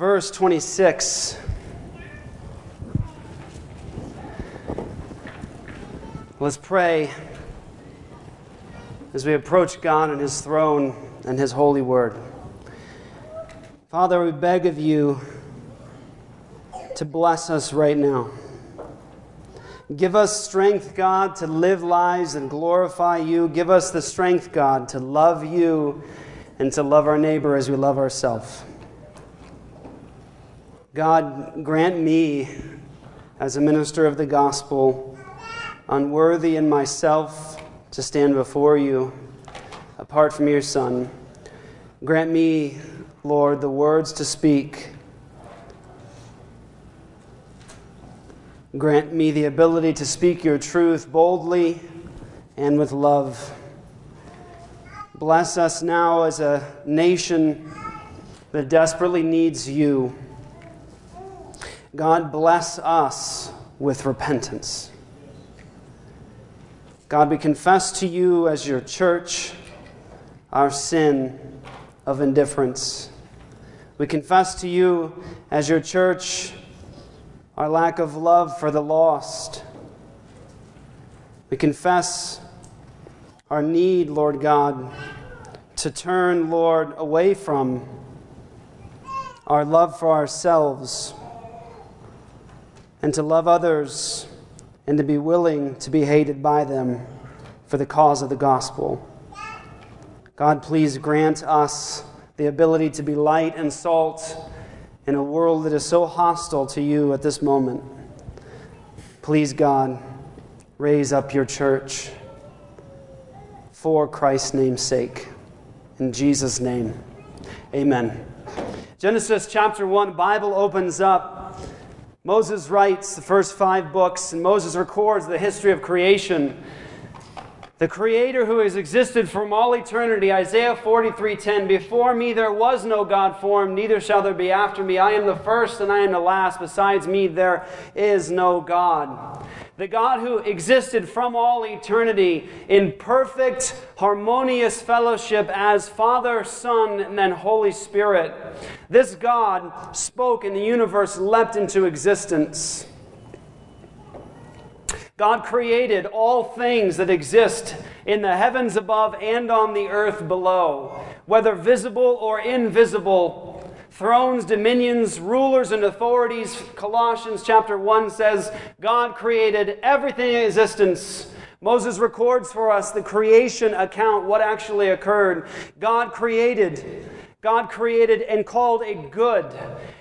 verse 26. Let's pray as we approach God and His throne and His holy word. Father, we beg of you to bless us right now. Give us strength, God, to live lives and glorify you. Give us the strength, God, to love you and to love our neighbor as we love ourselves. God, grant me, as a minister of the gospel, unworthy in myself to stand before you apart from your Son. Grant me, Lord, the words to speak. Grant me the ability to speak your truth boldly and with love. Bless us now as a nation that desperately needs you. God, bless us with repentance. God, we confess to you as your church our sin of indifference. We confess to you as your church our lack of love for the lost. We confess our need, Lord God, to turn, Lord, away from our love for ourselves and to love others and to be willing to be hated by them for the cause of the gospel. God, please grant us the ability to be light and salt in a world that is so hostile to you at this moment. Please, God, raise up your church for Christ's name's sake. In Jesus' name, amen. Genesis chapter 1, Bible opens up Moses writes the first five books, and Moses records the history of creation. The creator who has existed from all eternity, Isaiah 43:10, before me there was no God formed, neither shall there be after me. I am the first and I am the last. Besides me there is no God the God who existed from all eternity in perfect, harmonious fellowship as Father, Son, and then Holy Spirit. This God spoke and the universe leapt into existence. God created all things that exist in the heavens above and on the earth below, whether visible or invisible thrones, dominions, rulers, and authorities. Colossians chapter 1 says God created everything in existence. Moses records for us the creation account, what actually occurred. God created. God created and called it good.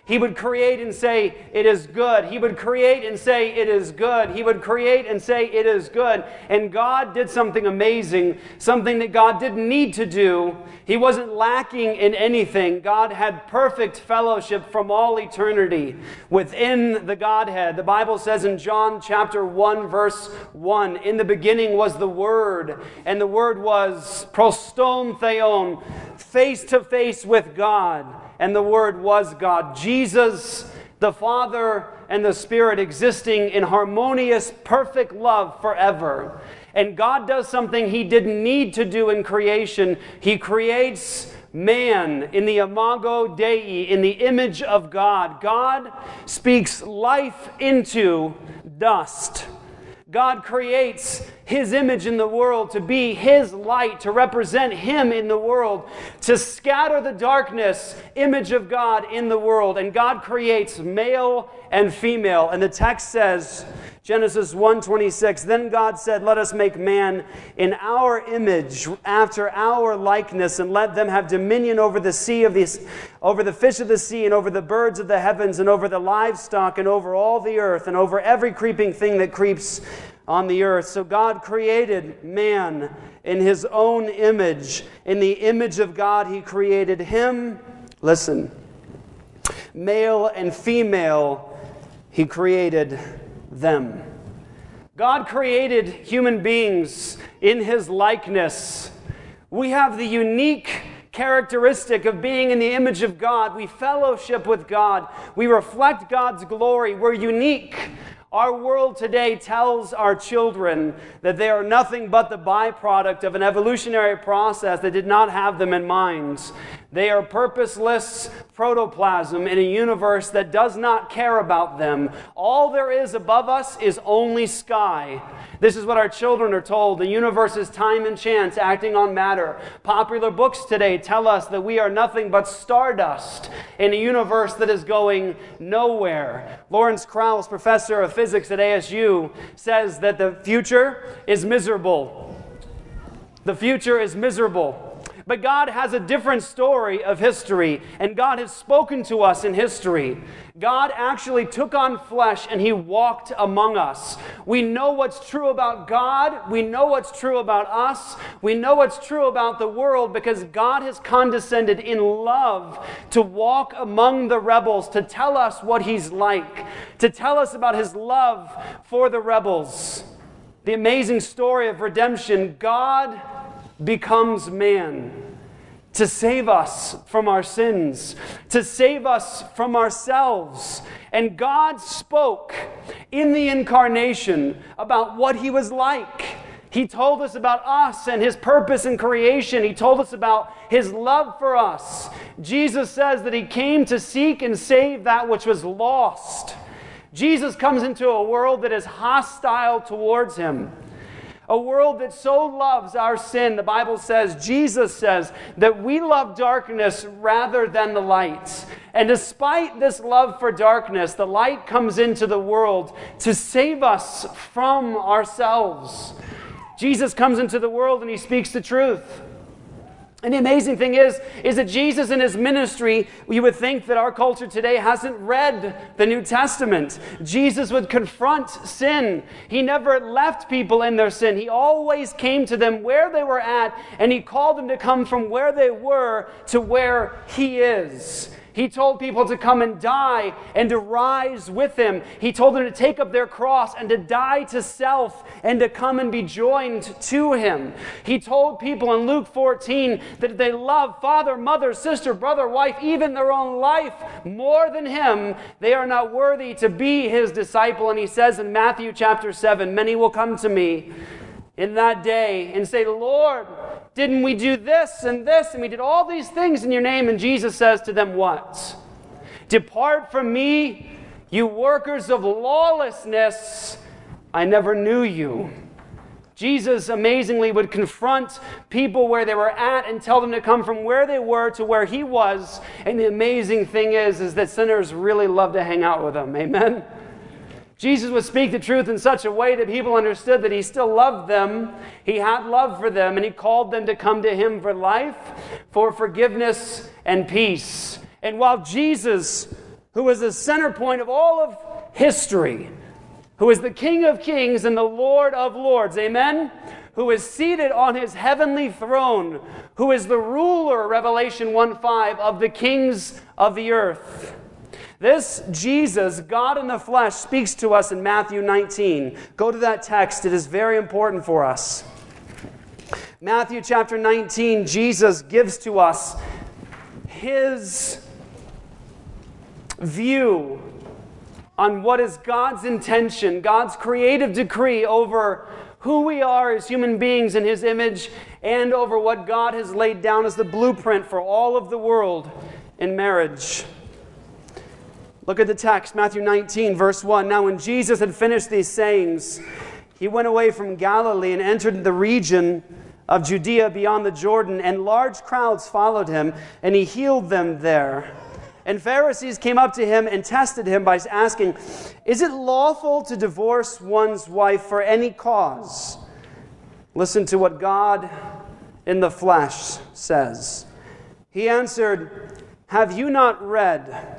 He would create and say, It is good. He would create and say, It is good. He would create and say, It is good. And God did something amazing, something that God didn't need to do. He wasn't lacking in anything. God had perfect fellowship from all eternity within the Godhead. The Bible says in John chapter 1, verse 1 In the beginning was the Word, and the Word was proston theon, face to face with God and the Word was God. Jesus, the Father, and the Spirit existing in harmonious, perfect love forever. And God does something He didn't need to do in creation. He creates man in the imago Dei, in the image of God. God speaks life into dust. God creates His image in the world to be His light, to represent Him in the world, to scatter the darkness, image of God in the world. And God creates male and female. And the text says, Genesis 1:26 Then God said let us make man in our image after our likeness and let them have dominion over the sea of these over the fish of the sea and over the birds of the heavens and over the livestock and over all the earth and over every creeping thing that creeps on the earth. So God created man in his own image. In the image of God he created him. Listen. Male and female he created them. God created human beings in his likeness. We have the unique characteristic of being in the image of God. We fellowship with God. We reflect God's glory. We're unique. Our world today tells our children that they are nothing but the byproduct of an evolutionary process that did not have them in mind. They are purposeless protoplasm in a universe that does not care about them. All there is above us is only sky. This is what our children are told. The universe is time and chance acting on matter. Popular books today tell us that we are nothing but stardust in a universe that is going nowhere. Lawrence Krauss, professor of physics at ASU, says that the future is miserable. The future is miserable. But God has a different story of history, and God has spoken to us in history. God actually took on flesh and he walked among us. We know what's true about God. We know what's true about us. We know what's true about the world because God has condescended in love to walk among the rebels, to tell us what he's like, to tell us about his love for the rebels. The amazing story of redemption God becomes man to save us from our sins, to save us from ourselves. And God spoke in the incarnation about what He was like. He told us about us and His purpose in creation. He told us about His love for us. Jesus says that He came to seek and save that which was lost. Jesus comes into a world that is hostile towards Him. A world that so loves our sin, the Bible says, Jesus says, that we love darkness rather than the light. And despite this love for darkness, the light comes into the world to save us from ourselves. Jesus comes into the world and he speaks the truth. And the amazing thing is, is that Jesus in his ministry, you would think that our culture today hasn't read the New Testament. Jesus would confront sin. He never left people in their sin. He always came to them where they were at, and he called them to come from where they were to where he is. He told people to come and die and to rise with him. He told them to take up their cross and to die to self and to come and be joined to him. He told people in Luke 14 that if they love father, mother, sister, brother, wife, even their own life more than him, they are not worthy to be his disciple. And he says in Matthew chapter 7 Many will come to me in that day and say, Lord, didn't we do this and this? And we did all these things in your name. And Jesus says to them, What? Depart from me, you workers of lawlessness. I never knew you. Jesus amazingly would confront people where they were at and tell them to come from where they were to where he was. And the amazing thing is, is that sinners really love to hang out with him. Amen. Jesus would speak the truth in such a way that people understood that he still loved them, he had love for them, and he called them to come to him for life, for forgiveness, and peace. And while Jesus, who was the center point of all of history, who is the King of kings and the Lord of lords, amen? Who is seated on his heavenly throne, who is the ruler, Revelation 1 5, of the kings of the earth. This Jesus, God in the flesh, speaks to us in Matthew 19. Go to that text, it is very important for us. Matthew chapter 19, Jesus gives to us his view on what is God's intention, God's creative decree over who we are as human beings in his image, and over what God has laid down as the blueprint for all of the world in marriage. Look at the text, Matthew 19, verse 1. Now, when Jesus had finished these sayings, he went away from Galilee and entered the region of Judea beyond the Jordan, and large crowds followed him, and he healed them there. And Pharisees came up to him and tested him by asking, Is it lawful to divorce one's wife for any cause? Listen to what God in the flesh says. He answered, Have you not read?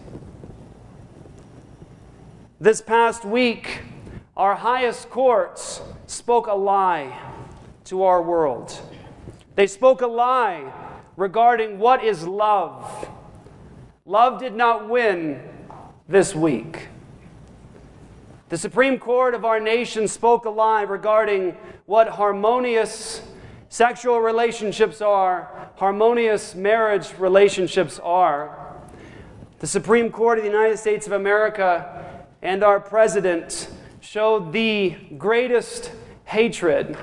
This past week, our highest courts spoke a lie to our world. They spoke a lie regarding what is love. love did not win this week. The Supreme Court of our nation spoke a lie regarding what harmonious sexual relationships are, harmonious marriage relationships are. The Supreme Court of the United States of America and our president showed the greatest hatred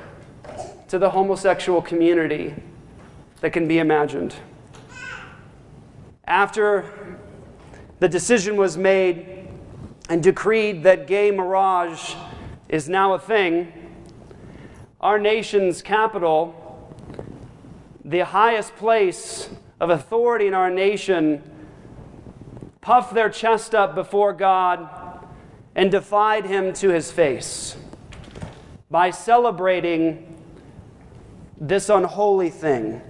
to the homosexual community that can be imagined. After the decision was made and decreed that gay mirage is now a thing, our nation's capital, the highest place of authority in our nation, puffed their chest up before God and defied him to his face by celebrating this unholy thing.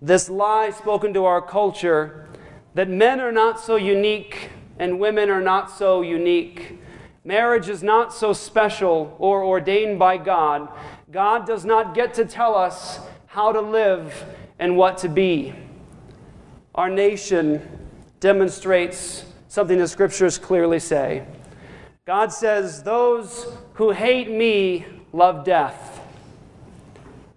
This lie spoken to our culture that men are not so unique and women are not so unique. Marriage is not so special or ordained by God. God does not get to tell us how to live and what to be. Our nation demonstrates something the scriptures clearly say. God says, Those who hate me love death.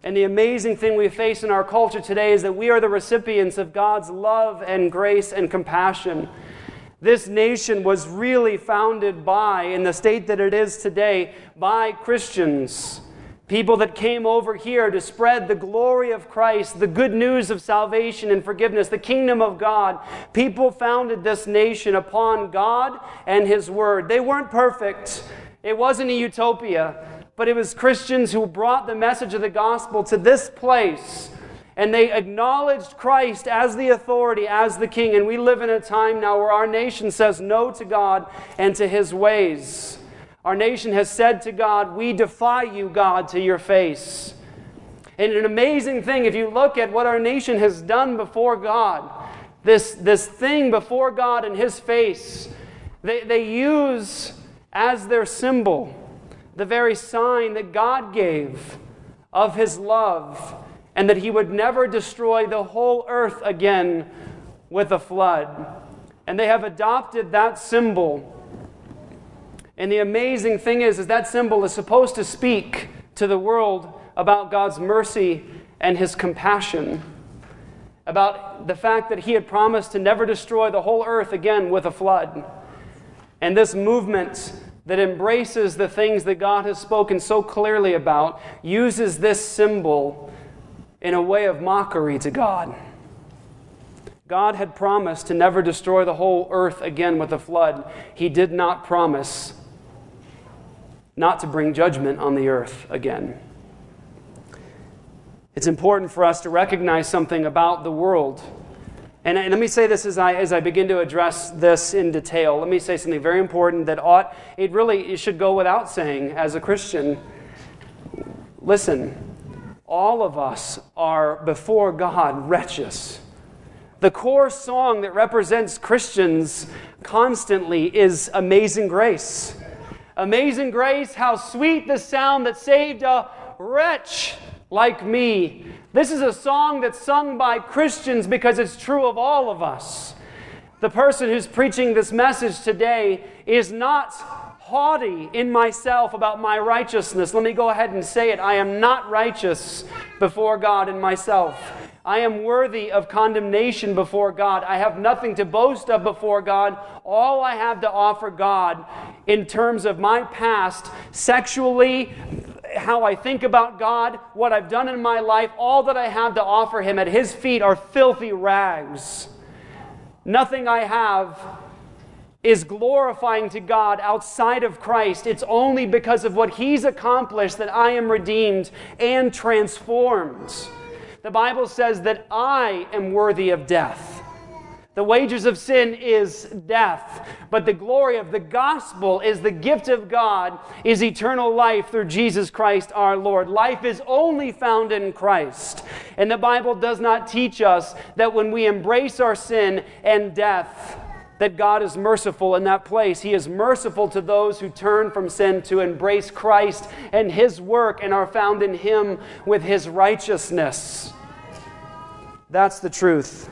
And the amazing thing we face in our culture today is that we are the recipients of God's love and grace and compassion. This nation was really founded by, in the state that it is today, by Christians. People that came over here to spread the glory of Christ, the good news of salvation and forgiveness, the kingdom of God. People founded this nation upon God and His Word. They weren't perfect, it wasn't a utopia but it was Christians who brought the message of the gospel to this place. And they acknowledged Christ as the authority, as the king. And we live in a time now where our nation says no to God and to his ways. Our nation has said to God, We defy you, God, to your face. And an amazing thing, if you look at what our nation has done before God, this, this thing before God and his face, they, they use as their symbol the very sign that God gave of his love and that he would never destroy the whole earth again with a flood. And they have adopted that symbol. And the amazing thing is, is that symbol is supposed to speak to the world about God's mercy and his compassion, about the fact that he had promised to never destroy the whole earth again with a flood. And this movement that embraces the things that God has spoken so clearly about uses this symbol in a way of mockery to God. God had promised to never destroy the whole earth again with a flood. He did not promise not to bring judgment on the earth again. It's important for us to recognize something about the world and, and, let me say this as I, as I begin to address this in detail. Let me say something very important that ought, it really it should go without saying as a Christian. Listen, all of us are before God wretches. The core song that represents Christians constantly is Amazing Grace. Amazing Grace, how sweet the sound that saved a wretch like me. This is a song that's sung by Christians because it's true of all of us. The person who's preaching this message today is not haughty in myself about my righteousness. Let me go ahead and say it. I am not righteous before God in myself. I am worthy of condemnation before God. I have nothing to boast of before God. All I have to offer God in terms of my past, sexually, how I think about God, what I've done in my life, all that I have to offer Him at His feet are filthy rags. Nothing I have is glorifying to God outside of Christ. It's only because of what He's accomplished that I am redeemed and transformed. The Bible says that I am worthy of death. The wages of sin is death, but the glory of the gospel is the gift of God is eternal life through Jesus Christ our Lord. Life is only found in Christ. And the Bible does not teach us that when we embrace our sin and death, that God is merciful in that place. He is merciful to those who turn from sin to embrace Christ and His work and are found in Him with His righteousness. That's the truth.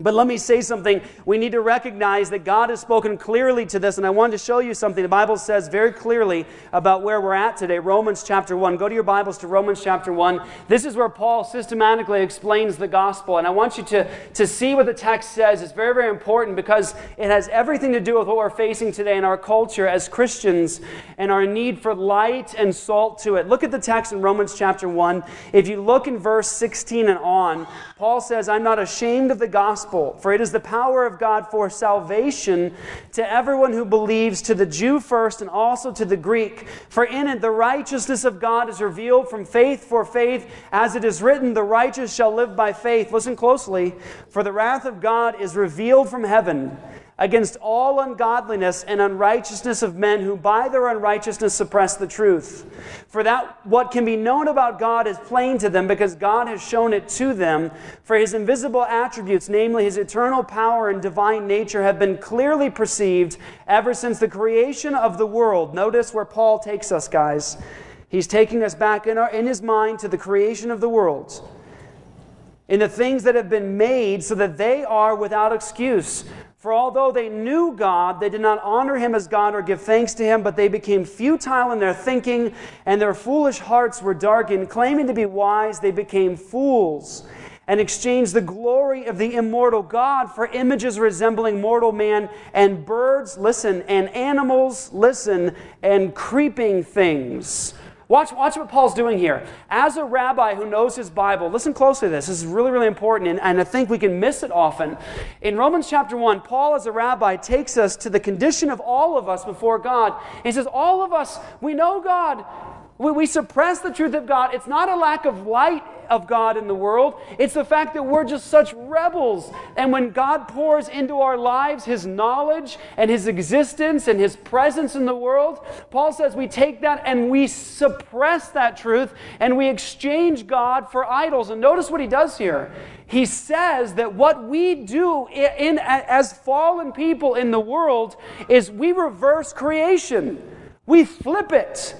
But let me say something. We need to recognize that God has spoken clearly to this, and I wanted to show you something. The Bible says very clearly about where we're at today. Romans chapter 1. Go to your Bibles to Romans chapter 1. This is where Paul systematically explains the gospel, and I want you to, to see what the text says. It's very, very important because it has everything to do with what we're facing today in our culture as Christians and our need for light and salt to it. Look at the text in Romans chapter 1. If you look in verse 16 and on, Paul says, I'm not ashamed of the gospel, for it is the power of God for salvation to everyone who believes, to the Jew first and also to the Greek. For in it the righteousness of God is revealed from faith for faith, as it is written, the righteous shall live by faith. Listen closely. For the wrath of God is revealed from heaven against all ungodliness and unrighteousness of men who by their unrighteousness suppress the truth. For that what can be known about God is plain to them because God has shown it to them. For his invisible attributes, namely his eternal power and divine nature, have been clearly perceived ever since the creation of the world. Notice where Paul takes us, guys. He's taking us back in, our, in his mind to the creation of the world in the things that have been made so that they are without excuse. For although they knew God, they did not honor him as God or give thanks to him, but they became futile in their thinking, and their foolish hearts were darkened. Claiming to be wise, they became fools and exchanged the glory of the immortal God for images resembling mortal man and birds, listen, and animals, listen, and creeping things. Watch, watch what Paul's doing here. As a rabbi who knows his Bible, listen closely to this. This is really, really important, and, and I think we can miss it often. In Romans chapter 1, Paul, as a rabbi, takes us to the condition of all of us before God. He says, All of us, we know God. We, we suppress the truth of God. It's not a lack of light of God in the world. It's the fact that we're just such rebels. And when God pours into our lives His knowledge and His existence and His presence in the world, Paul says we take that and we suppress that truth and we exchange God for idols. And notice what he does here. He says that what we do in, as fallen people in the world is we reverse creation. We flip it.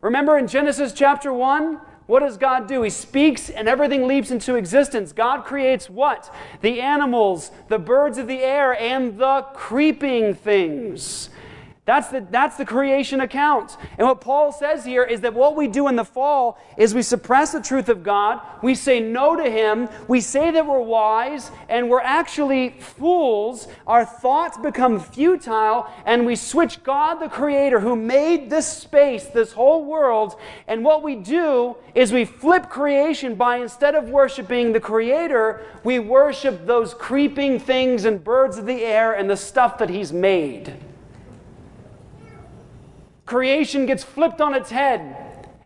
Remember in Genesis chapter 1? What does God do? He speaks and everything leaps into existence. God creates what? The animals, the birds of the air, and the creeping things. That's the, that's the creation account. And what Paul says here is that what we do in the fall is we suppress the truth of God, we say no to Him, we say that we're wise, and we're actually fools. Our thoughts become futile, and we switch God, the Creator, who made this space, this whole world, and what we do is we flip creation by instead of worshiping the Creator, we worship those creeping things and birds of the air and the stuff that He's made. Creation gets flipped on its head.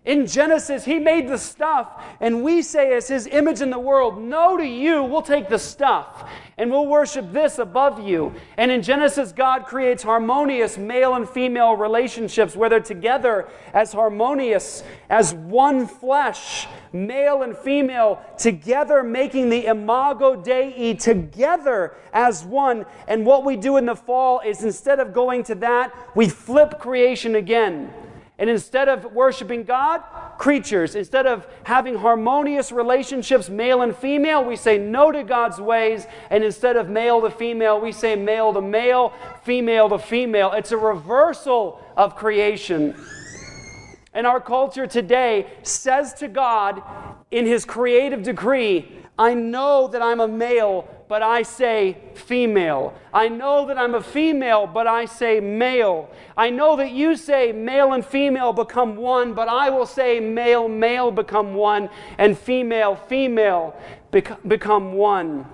In Genesis, he made the stuff, and we say, as his image in the world, No to you, we'll take the stuff, and we'll worship this above you. And in Genesis, God creates harmonious male and female relationships where they're together as harmonious, as one flesh, male and female, together making the imago Dei, together as one. And what we do in the fall is instead of going to that, we flip creation again. And instead of worshiping God, creatures, instead of having harmonious relationships, male and female, we say no to God's ways. And instead of male to female, we say male to male, female to female. It's a reversal of creation. And our culture today says to God in his creative decree, I know that I'm a male, but I say female. I know that I'm a female, but I say male. I know that you say male and female become one, but I will say male, male become one, and female, female become one.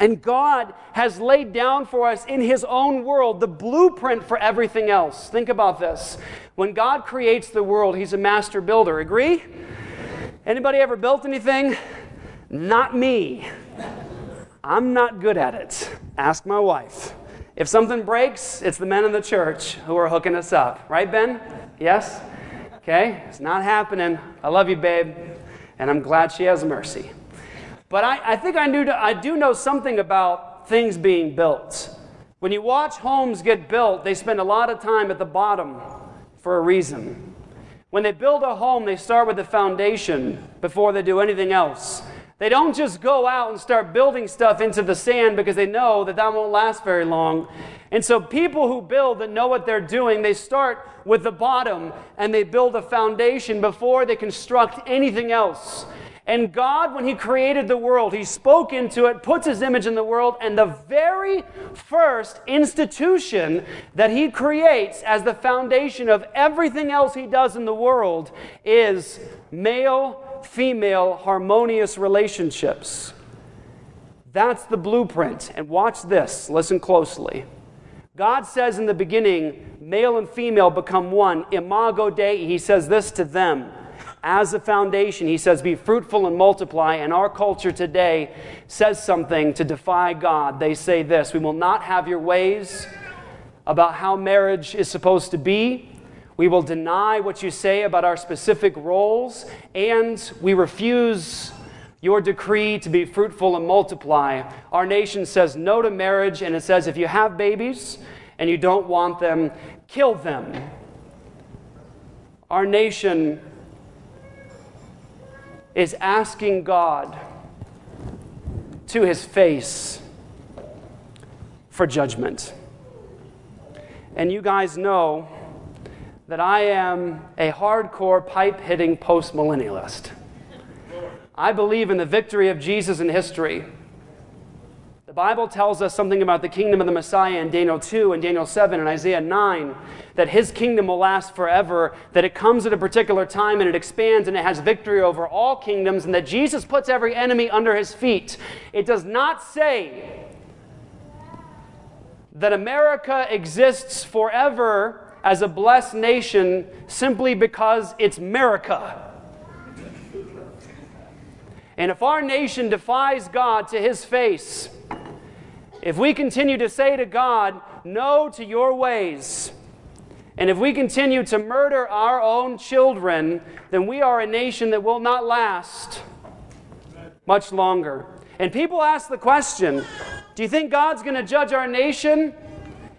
And God has laid down for us in His own world the blueprint for everything else. Think about this. When God creates the world, He's a master builder. Agree? Anybody ever built anything? Not me. I'm not good at it. Ask my wife. If something breaks, it's the men in the church who are hooking us up. Right, Ben? Yes? Okay? It's not happening. I love you, babe. And I'm glad she has mercy. But I, I think I, knew, I do know something about things being built. When you watch homes get built, they spend a lot of time at the bottom for a reason. When they build a home, they start with the foundation before they do anything else. They don't just go out and start building stuff into the sand because they know that that won't last very long. And so, people who build that know what they're doing, they start with the bottom and they build a foundation before they construct anything else. And God, when He created the world, He spoke into it, puts His image in the world, and the very first institution that He creates as the foundation of everything else He does in the world is male female harmonious relationships. That's the blueprint. And watch this, listen closely. God says in the beginning, male and female become one. Imago Dei, he says this to them. As a foundation, he says, be fruitful and multiply. And our culture today says something to defy God. They say this We will not have your ways about how marriage is supposed to be. We will deny what you say about our specific roles, and we refuse your decree to be fruitful and multiply. Our nation says no to marriage, and it says if you have babies and you don't want them, kill them. Our nation is asking God to his face for judgment. And you guys know that I am a hardcore pipe hitting postmillennialist. I believe in the victory of Jesus in history. The Bible tells us something about the kingdom of the Messiah in Daniel 2 and Daniel 7 and Isaiah 9 that his kingdom will last forever, that it comes at a particular time and it expands and it has victory over all kingdoms, and that Jesus puts every enemy under his feet. It does not say that America exists forever as a blessed nation simply because it's America. And if our nation defies God to his face, if we continue to say to God, no to your ways, and if we continue to murder our own children, then we are a nation that will not last much longer. And people ask the question do you think God's going to judge our nation?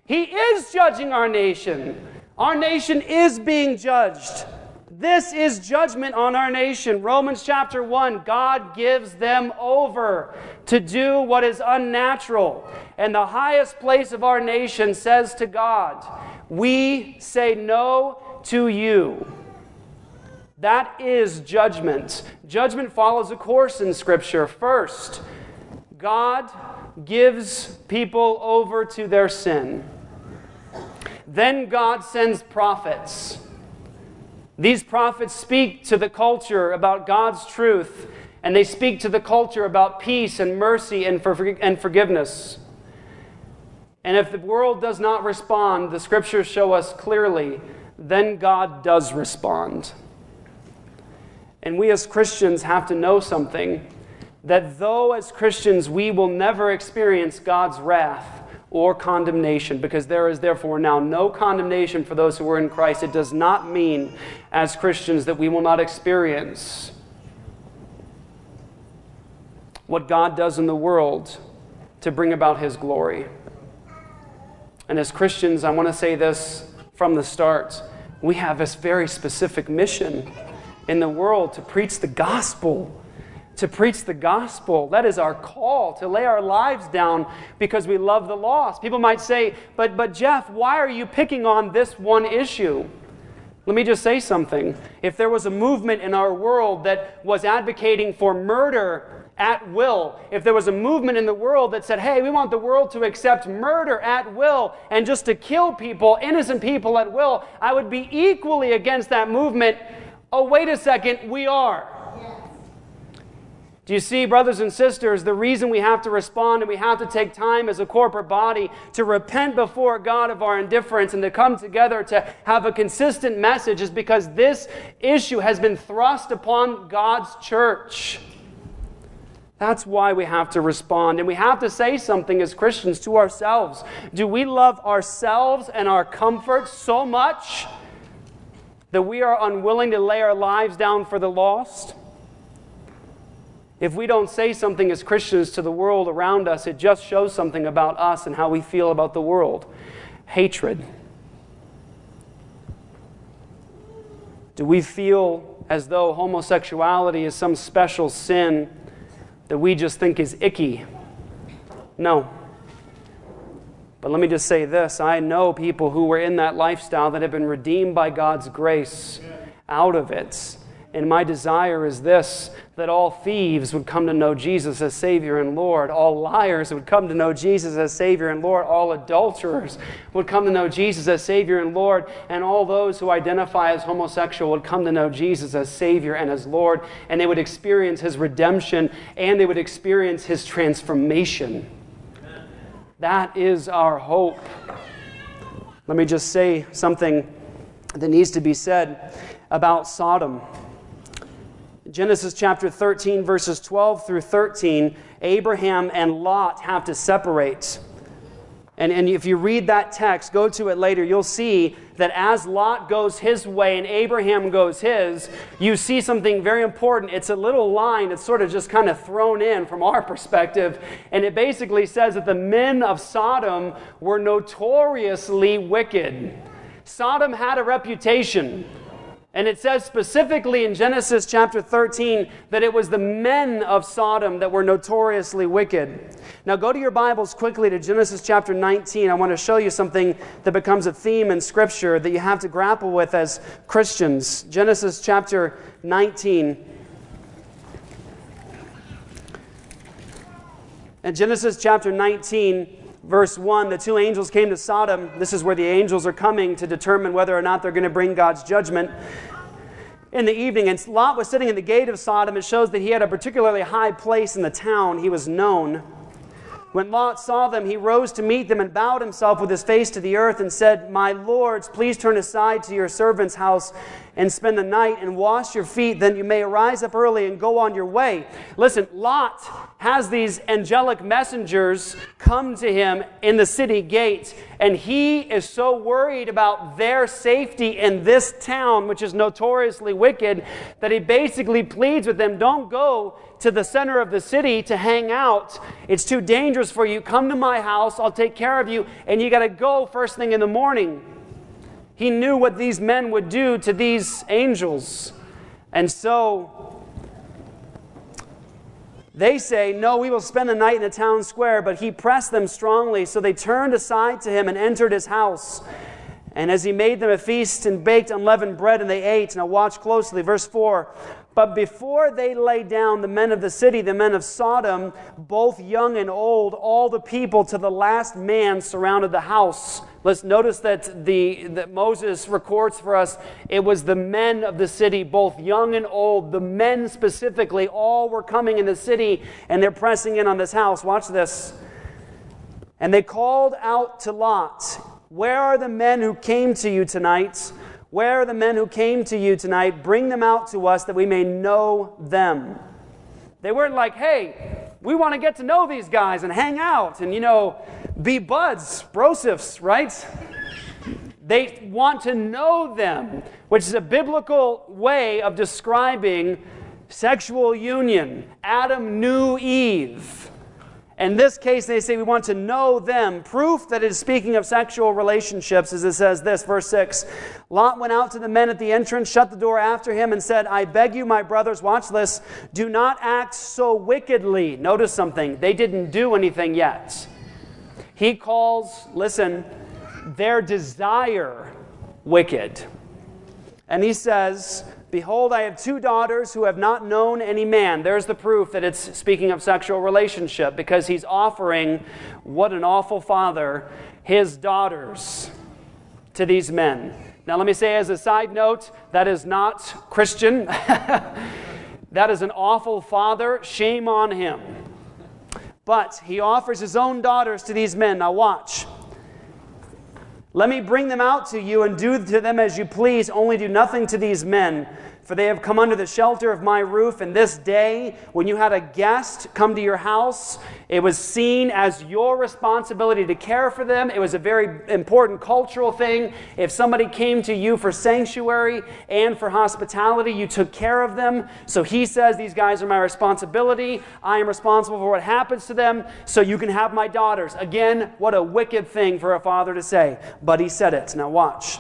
He is judging our nation. Our nation is being judged. This is judgment on our nation. Romans chapter 1 God gives them over to do what is unnatural. And the highest place of our nation says to God, We say no to you. That is judgment. Judgment follows a course in Scripture. First, God gives people over to their sin. Then God sends prophets. These prophets speak to the culture about God's truth, and they speak to the culture about peace and mercy and, for, and forgiveness. And if the world does not respond, the scriptures show us clearly, then God does respond. And we as Christians have to know something that though as Christians we will never experience God's wrath, or condemnation, because there is therefore now no condemnation for those who are in Christ. It does not mean, as Christians, that we will not experience what God does in the world to bring about His glory. And as Christians, I want to say this from the start we have this very specific mission in the world to preach the gospel to preach the gospel. That is our call to lay our lives down because we love the lost. People might say, but, but Jeff, why are you picking on this one issue? Let me just say something. If there was a movement in our world that was advocating for murder at will, if there was a movement in the world that said, hey, we want the world to accept murder at will and just to kill people, innocent people at will, I would be equally against that movement. Oh, wait a second, we are. Do you see, brothers and sisters, the reason we have to respond and we have to take time as a corporate body to repent before God of our indifference and to come together to have a consistent message is because this issue has been thrust upon God's church. That's why we have to respond. And we have to say something as Christians to ourselves. Do we love ourselves and our comfort so much that we are unwilling to lay our lives down for the lost? If we don't say something as Christians to the world around us, it just shows something about us and how we feel about the world. Hatred. Do we feel as though homosexuality is some special sin that we just think is icky. No. But let me just say this I know people who were in that lifestyle that have been redeemed by God's grace out of it. And my desire is this that all thieves would come to know Jesus as Savior and Lord. All liars would come to know Jesus as Savior and Lord. All adulterers would come to know Jesus as Savior and Lord. And all those who identify as homosexual would come to know Jesus as Savior and as Lord. And they would experience His redemption and they would experience His transformation. That is our hope. Let me just say something that needs to be said about Sodom. Genesis chapter 13, verses 12 through 13, Abraham and Lot have to separate. And, and if you read that text, go to it later, you'll see that as Lot goes his way and Abraham goes his, you see something very important. It's a little line that's sort of just kind of thrown in from our perspective. And it basically says that the men of Sodom were notoriously wicked. Sodom had a reputation. And it says specifically in Genesis chapter 13 that it was the men of Sodom that were notoriously wicked. Now go to your Bibles quickly to Genesis chapter 19. I want to show you something that becomes a theme in Scripture that you have to grapple with as Christians. Genesis chapter 19. In Genesis chapter 19, verse 1, the two angels came to Sodom. This is where the angels are coming to determine whether or not they're going to bring God's judgment in the evening. And Lot was sitting in the gate of Sodom. It shows that he had a particularly high place in the town. He was known. When Lot saw them, he rose to meet them and bowed himself with his face to the earth and said, My lords, please turn aside to your servant's house and spend the night and wash your feet. Then you may arise up early and go on your way. Listen, Lot has these angelic messengers come to him in the city gate, and he is so worried about their safety in this town, which is notoriously wicked, that he basically pleads with them don't go to the center of the city to hang out. It's too dangerous for you. Come to my house, I'll take care of you, and you got to go first thing in the morning. He knew what these men would do to these angels. And so they say, No, we will spend the night in the town square. But he pressed them strongly. So they turned aside to him and entered his house. And as he made them a feast and baked unleavened bread, and they ate. Now, watch closely. Verse 4 but before they lay down, the men of the city, the men of Sodom, both young and old, all the people to the last man surrounded the house. Let's notice that, the, that Moses records for us it was the men of the city, both young and old. The men specifically, all were coming in the city and they're pressing in on this house. Watch this. And they called out to Lot, Where are the men who came to you tonight? Where are the men who came to you tonight? Bring them out to us that we may know them. They weren't like, hey, we want to get to know these guys and hang out and, you know, be buds, brosifs, right? They want to know them, which is a biblical way of describing sexual union. Adam knew Eve. In this case, they say we want to know them. Proof that it is speaking of sexual relationships is it says this, verse 6 Lot went out to the men at the entrance, shut the door after him, and said, I beg you, my brothers, watch this, do not act so wickedly. Notice something, they didn't do anything yet. He calls, listen, their desire wicked. And he says, Behold, I have two daughters who have not known any man. There's the proof that it's speaking of sexual relationship because he's offering, what an awful father, his daughters to these men. Now, let me say as a side note, that is not Christian. that is an awful father. Shame on him. But he offers his own daughters to these men. Now, watch. Let me bring them out to you and do to them as you please, only do nothing to these men. For they have come under the shelter of my roof, and this day, when you had a guest come to your house, it was seen as your responsibility to care for them. It was a very important cultural thing. If somebody came to you for sanctuary and for hospitality, you took care of them. So he says, These guys are my responsibility. I am responsible for what happens to them, so you can have my daughters. Again, what a wicked thing for a father to say. But he said it. Now, watch.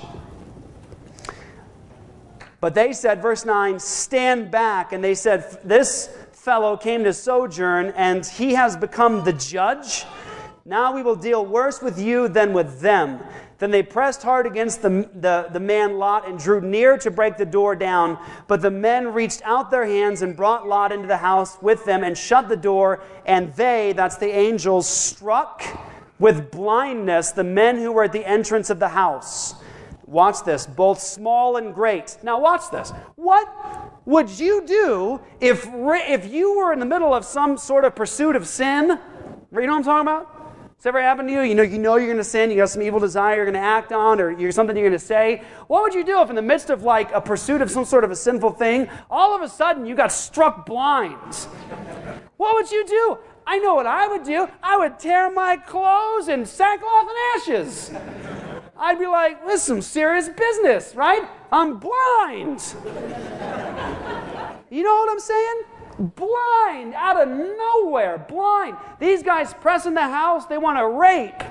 But they said, verse 9, stand back. And they said, This fellow came to sojourn, and he has become the judge. Now we will deal worse with you than with them. Then they pressed hard against the, the, the man Lot and drew near to break the door down. But the men reached out their hands and brought Lot into the house with them and shut the door. And they, that's the angels, struck with blindness the men who were at the entrance of the house. Watch this, both small and great. Now, watch this. What would you do if, if you were in the middle of some sort of pursuit of sin? You know what I'm talking about? Has ever happened to you? You know, you know you're going to sin, you got some evil desire you're going to act on, or you're something you're going to say. What would you do if, in the midst of like a pursuit of some sort of a sinful thing, all of a sudden you got struck blind? What would you do? I know what I would do. I would tear my clothes in sackcloth and ashes. I'd be like, this is some serious business, right? I'm blind. You know what I'm saying? blind out of nowhere, blind. These guys press in the house, they want to rape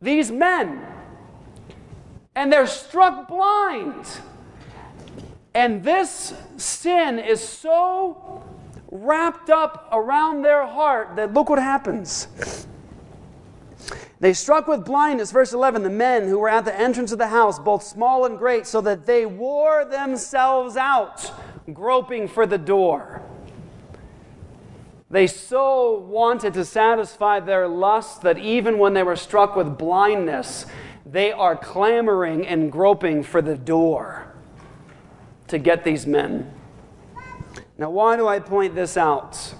these men. And they're struck blind. And this sin is so wrapped up around their heart that look what happens. They struck with blindness, verse 11, the men who were at the entrance of the house, both small and great, so that they wore themselves out, groping for the door. They so wanted to satisfy their lust that even when they were struck with blindness, they are clamoring and groping for the door to get these men. Now, why do I point this out?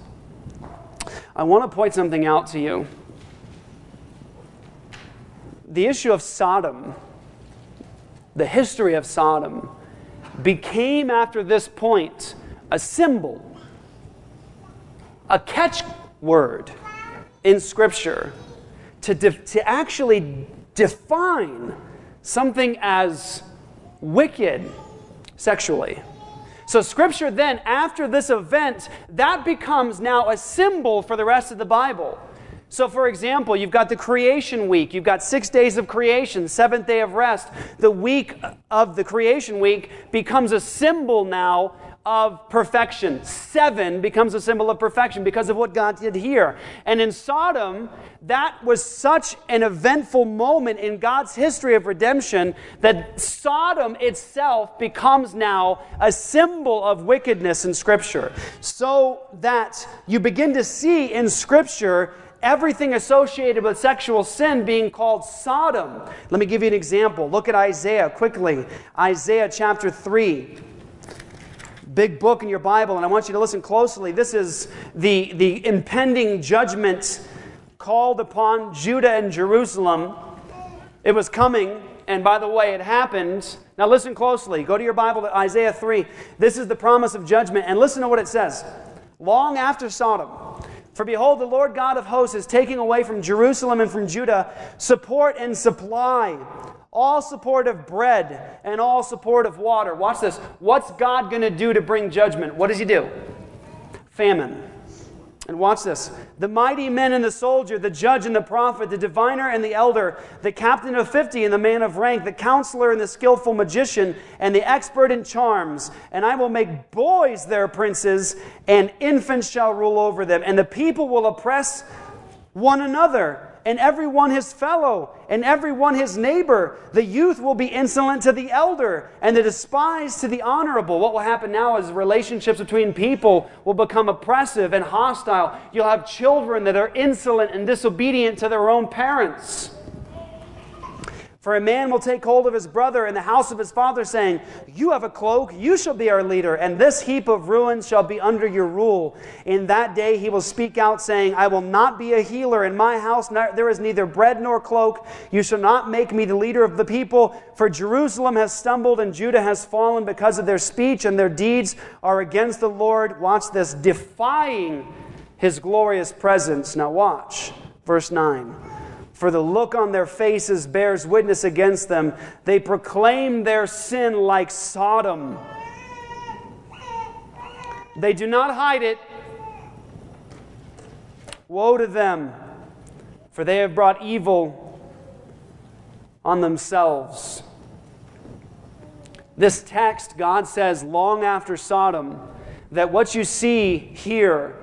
I want to point something out to you. The issue of Sodom, the history of Sodom, became after this point a symbol a catchword in Scripture to, de- to actually define something as wicked sexually. So, Scripture then, after this event, that becomes now a symbol for the rest of the Bible. So, for example, you've got the creation week. You've got six days of creation, seventh day of rest. The week of the creation week becomes a symbol now of perfection. Seven becomes a symbol of perfection because of what God did here. And in Sodom, that was such an eventful moment in God's history of redemption that Sodom itself becomes now a symbol of wickedness in Scripture. So that you begin to see in Scripture everything associated with sexual sin being called Sodom. Let me give you an example. Look at Isaiah quickly. Isaiah chapter 3 big book in your Bible, and I want you to listen closely. This is the, the impending judgment called upon Judah and Jerusalem. It was coming, and by the way, it happened. Now listen closely. Go to your Bible to Isaiah 3. This is the promise of judgment, and listen to what it says. Long after Sodom, for behold, the Lord God of hosts is taking away from Jerusalem and from Judah support and supply all support of bread and all support of water. Watch this. What's God going to do to bring judgment? What does He do? Famine. And watch this. The mighty men and the soldier, the judge and the prophet, the diviner and the elder, the captain of fifty and the man of rank, the counselor and the skillful magician, and the expert in charms. And I will make boys their princes, and infants shall rule over them. And the people will oppress one another and every one his fellow, and every one his neighbor. The youth will be insolent to the elder, and the despised to the honorable. What will happen now is relationships between people will become oppressive and hostile. You'll have children that are insolent and disobedient to their own parents. For a man will take hold of his brother in the house of his father, saying, You have a cloak, you shall be our leader, and this heap of ruins shall be under your rule. In that day he will speak out, saying, I will not be a healer in my house, there is neither bread nor cloak. You shall not make me the leader of the people. For Jerusalem has stumbled, and Judah has fallen because of their speech, and their deeds are against the Lord. Watch this, defying his glorious presence. Now, watch. Verse 9 for the look on their faces bears witness against them. They proclaim their sin like Sodom. They do not hide it. Woe to them, for they have brought evil on themselves. This text, God says, long after Sodom, that what you see here,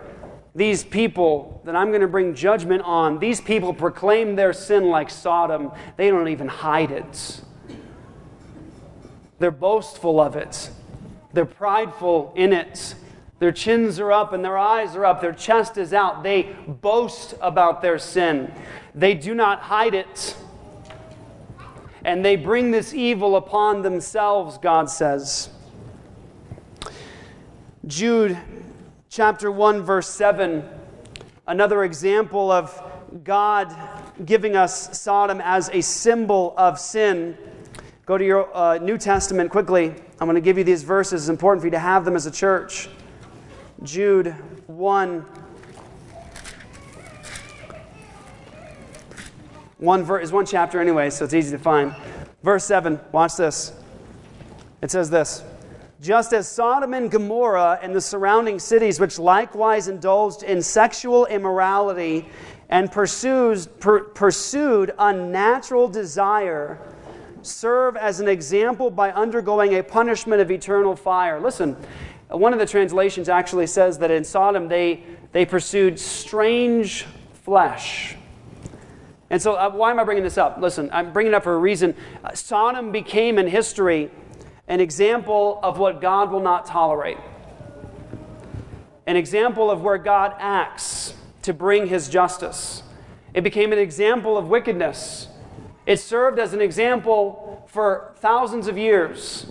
these people that I'm going to bring judgment on, these people proclaim their sin like Sodom. They don't even hide it. They're boastful of it, they're prideful in it. Their chins are up and their eyes are up, their chest is out. They boast about their sin, they do not hide it. And they bring this evil upon themselves, God says. Jude chapter 1, verse 7, another example of God giving us Sodom as a symbol of sin. Go to your uh, New Testament quickly. I'm going to give you these verses. It's important for you to have them as a church. Jude 1. One verse is one chapter anyway, so it's easy to find. Verse 7, watch this. It says this Just as Sodom and Gomorrah and the surrounding cities, which likewise indulged in sexual immorality and pursues, per, pursued unnatural desire, serve as an example by undergoing a punishment of eternal fire. Listen, one of the translations actually says that in Sodom they, they pursued strange flesh. And so, uh, why am I bringing this up? Listen, I'm bringing it up for a reason. Uh, Sodom became in history an example of what God will not tolerate, an example of where God acts to bring his justice. It became an example of wickedness. It served as an example for thousands of years.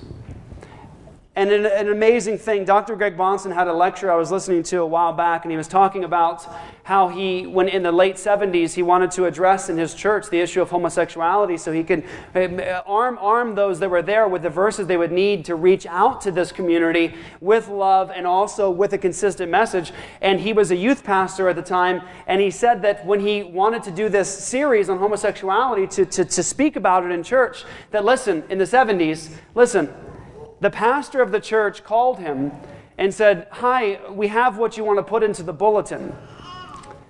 And an, an, amazing thing, Dr. Greg Bahnsen had a lecture I was listening to a while back, and he was talking about how he, when in the late 70s, he wanted to address in his church the issue of homosexuality so he could uh, arm, arm those that were there with the verses they would need to reach out to this community with love and also with a consistent message. And he was a youth pastor at the time, and he said that when he wanted to do this series on homosexuality to, to, to speak about it in church, that listen, in the 70s, listen, the pastor of the church called him and said, Hi, we have what you want to put into the bulletin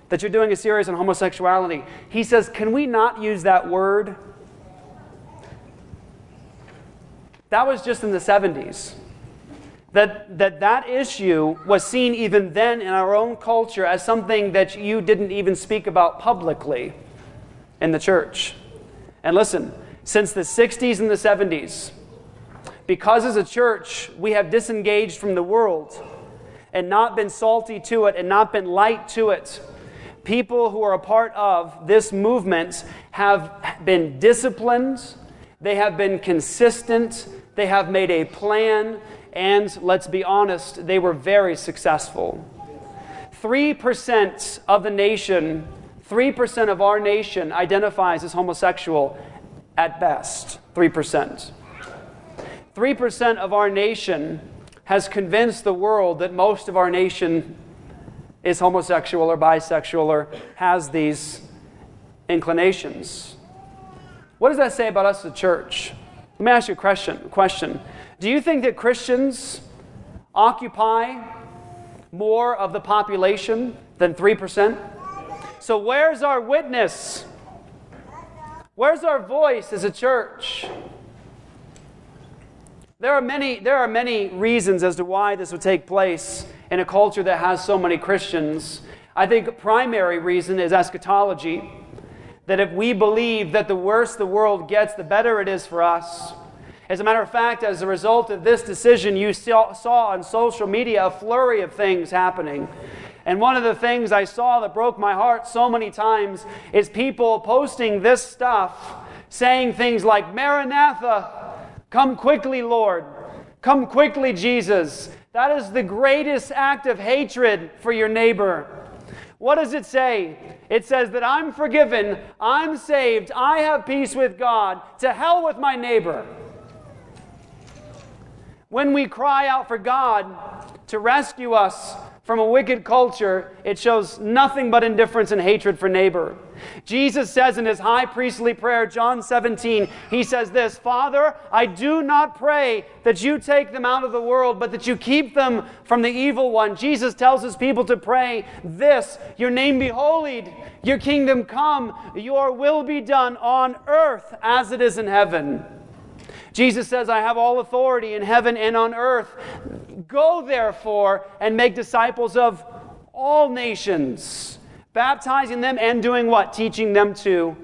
that you're doing a series on homosexuality. He says, Can we not use that word? That was just in the 70s. That, that that issue was seen even then in our own culture as something that you didn't even speak about publicly in the church. And listen, since the 60s and the 70s, because as a church we have disengaged from the world and not been salty to it and not been light to it, people who are a part of this movement have been disciplined, they have been consistent, they have made a plan, and let's be honest, they were very successful. 3% of the nation, 3% of our nation identifies as homosexual at best. 3%. 3% of our nation has convinced the world that most of our nation is homosexual or bisexual or has these inclinations. What does that say about us a church? Let me ask you a question. question. Do you think that Christians occupy more of the population than 3%? So, where's our witness? Where's our voice as a church? There are, many, there are many reasons as to why this would take place in a culture that has so many Christians. I think primary reason is eschatology. That if we believe that the worse the world gets, the better it is for us. As a matter of fact, as a result of this decision, you saw, saw on social media a flurry of things happening. And one of the things I saw that broke my heart so many times is people posting this stuff, saying things like, Maranatha, Come quickly, Lord. Come quickly, Jesus. That is the greatest act of hatred for your neighbor. What does it say? It says that I'm forgiven, I'm saved, I have peace with God. To hell with my neighbor. When we cry out for God to rescue us from a wicked culture, it shows nothing but indifference and hatred for neighbor. Jesus says in his high priestly prayer, John 17, he says this Father, I do not pray that you take them out of the world, but that you keep them from the evil one. Jesus tells his people to pray this Your name be holied, your kingdom come, your will be done on earth as it is in heaven. Jesus says, I have all authority in heaven and on earth. Go therefore and make disciples of all nations, baptizing them and doing what? Teaching them to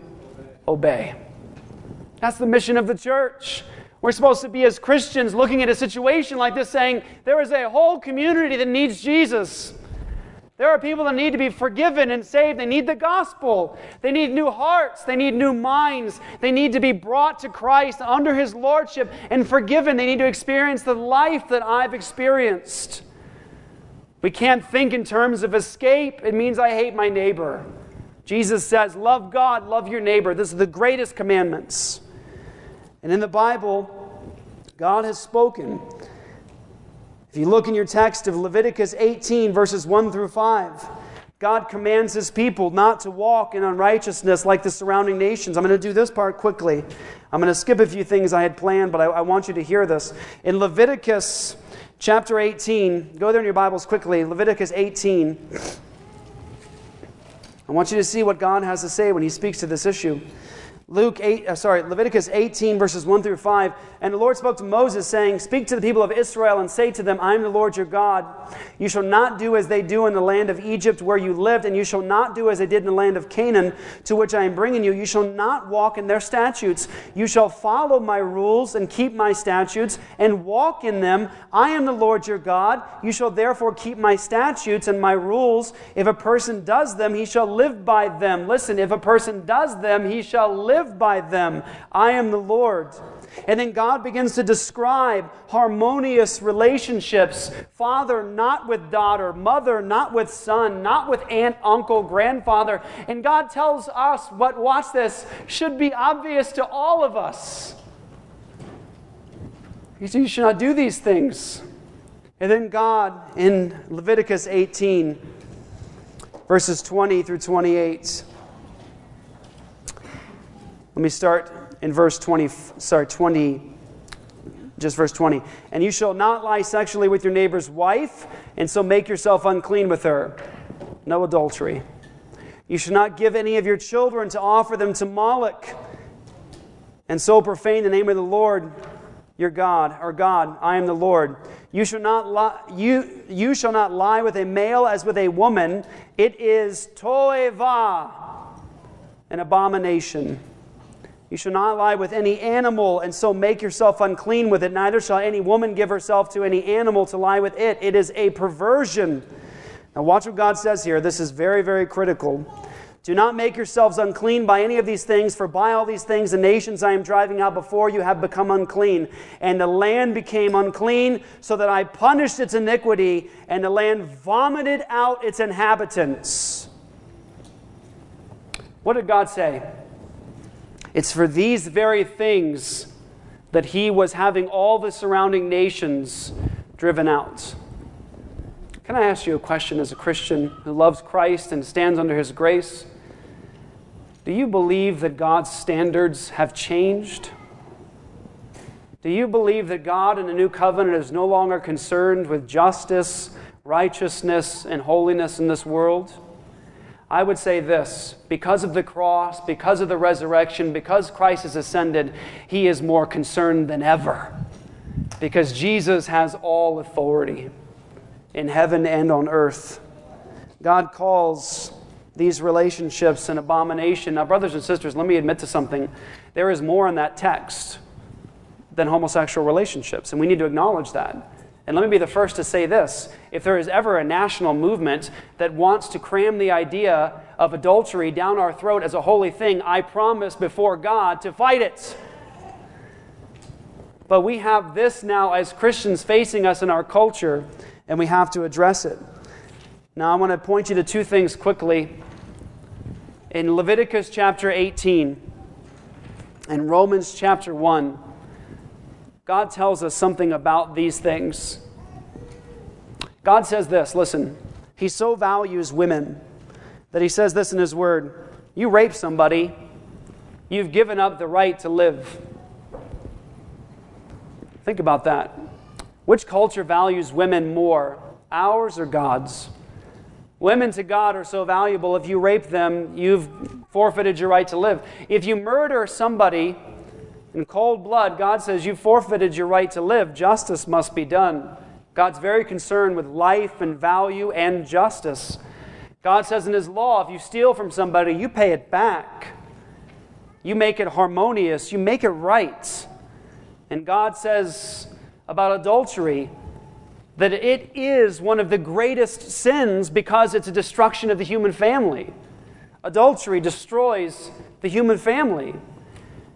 obey. That's the mission of the church. We're supposed to be, as Christians, looking at a situation like this, saying, There is a whole community that needs Jesus. There are people that need to be forgiven and saved. They need the gospel. They need new hearts. They need new minds. They need to be brought to Christ under His Lordship and forgiven. They need to experience the life that I've experienced. We can't think in terms of escape. It means I hate my neighbor. Jesus says, Love God, love your neighbor. This is the greatest commandments. And in the Bible, God has spoken. If you look in your text of Leviticus 18, verses 1 through 5, God commands his people not to walk in unrighteousness like the surrounding nations. I'm going to do this part quickly. I'm going to skip a few things I had planned, but I, I want you to hear this. In Leviticus chapter 18, go there in your Bibles quickly. Leviticus 18. I want you to see what God has to say when he speaks to this issue. Luke 8, uh, sorry, Leviticus 18, verses 1 through 5. And the Lord spoke to Moses, saying, Speak to the people of Israel and say to them, I am the Lord your God. You shall not do as they do in the land of Egypt where you lived, and you shall not do as they did in the land of Canaan to which I am bringing you. You shall not walk in their statutes. You shall follow my rules and keep my statutes and walk in them. I am the Lord your God. You shall therefore keep my statutes and my rules. If a person does them, he shall live by them. Listen, if a person does them, he shall live live by them. I am the Lord. And then God begins to describe harmonious relationships father not with daughter, mother not with son, not with aunt, uncle, grandfather. And God tells us what, watch this, should be obvious to all of us. He said, You should not do these things. And then God in Leviticus 18, verses 20 through 28, let me start in verse 20, sorry, 20, just verse 20. And you shall not lie sexually with your neighbor's wife, and so make yourself unclean with her. No adultery. You shall not give any of your children to offer them to Moloch, and so profane the name of the Lord your God, or God, I am the Lord. You shall not lie, you, you shall not lie with a male as with a woman. It is toeva, an abomination. You shall not lie with any animal and so make yourself unclean with it. Neither shall any woman give herself to any animal to lie with it. It is a perversion. Now, watch what God says here. This is very, very critical. Do not make yourselves unclean by any of these things, for by all these things the nations I am driving out before you have become unclean. And the land became unclean, so that I punished its iniquity, and the land vomited out its inhabitants. What did God say? It's for these very things that he was having all the surrounding nations driven out. Can I ask you a question as a Christian who loves Christ and stands under his grace? Do you believe that God's standards have changed? Do you believe that God in the new covenant is no longer concerned with justice, righteousness, and holiness in this world? I would say this because of the cross, because of the resurrection, because Christ has ascended, he is more concerned than ever. Because Jesus has all authority in heaven and on earth. God calls these relationships an abomination. Now, brothers and sisters, let me admit to something. There is more in that text than homosexual relationships, and we need to acknowledge that. And let me be the first to say this if there is ever a national movement that wants to cram the idea of adultery down our throat as a holy thing, I promise before God to fight it. But we have this now as Christians facing us in our culture, and we have to address it. Now, I want to point you to two things quickly. In Leviticus chapter 18 and Romans chapter 1, God tells us something about these things. God says this listen, He so values women that He says this in His Word You rape somebody, you've given up the right to live. Think about that. Which culture values women more, ours or God's? Women to God are so valuable. If you rape them, you've forfeited your right to live. If you murder somebody, In cold blood, God says, You forfeited your right to live. Justice must be done. God's very concerned with life and value and justice. God says in His law, if you steal from somebody, you pay it back. You make it harmonious, you make it right. And God says about adultery that it is one of the greatest sins because it's a destruction of the human family. Adultery destroys the human family.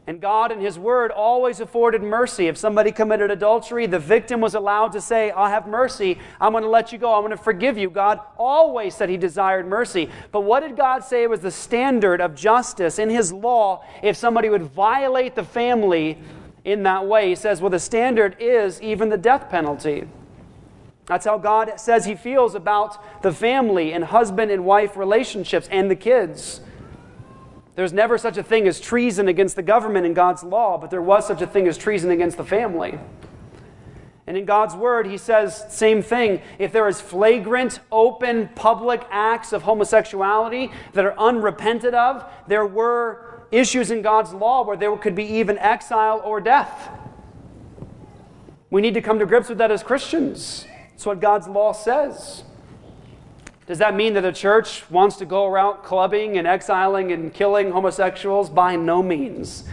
And God, in His Word, always afforded mercy. If somebody committed adultery, the victim was allowed to say, I'll have mercy. I'm going to let you go. I'm going to forgive you. God always said He desired mercy. But what did God say was the standard of justice in His law if somebody would violate the family in that way? He says, well, the standard is even the death penalty. That's how God says He feels about the family and husband and wife relationships and the kids. There's never such a thing as treason against the government in God's law, but there was such a thing as treason against the family. And in God's word, he says same thing. If there is flagrant, open, public acts of homosexuality that are unrepented of, there were issues in God's law where there could be even exile or death. We need to come to grips with that as Christians. That's what God's law says. Does that mean that the church wants to go around clubbing and exiling and killing homosexuals? By no means.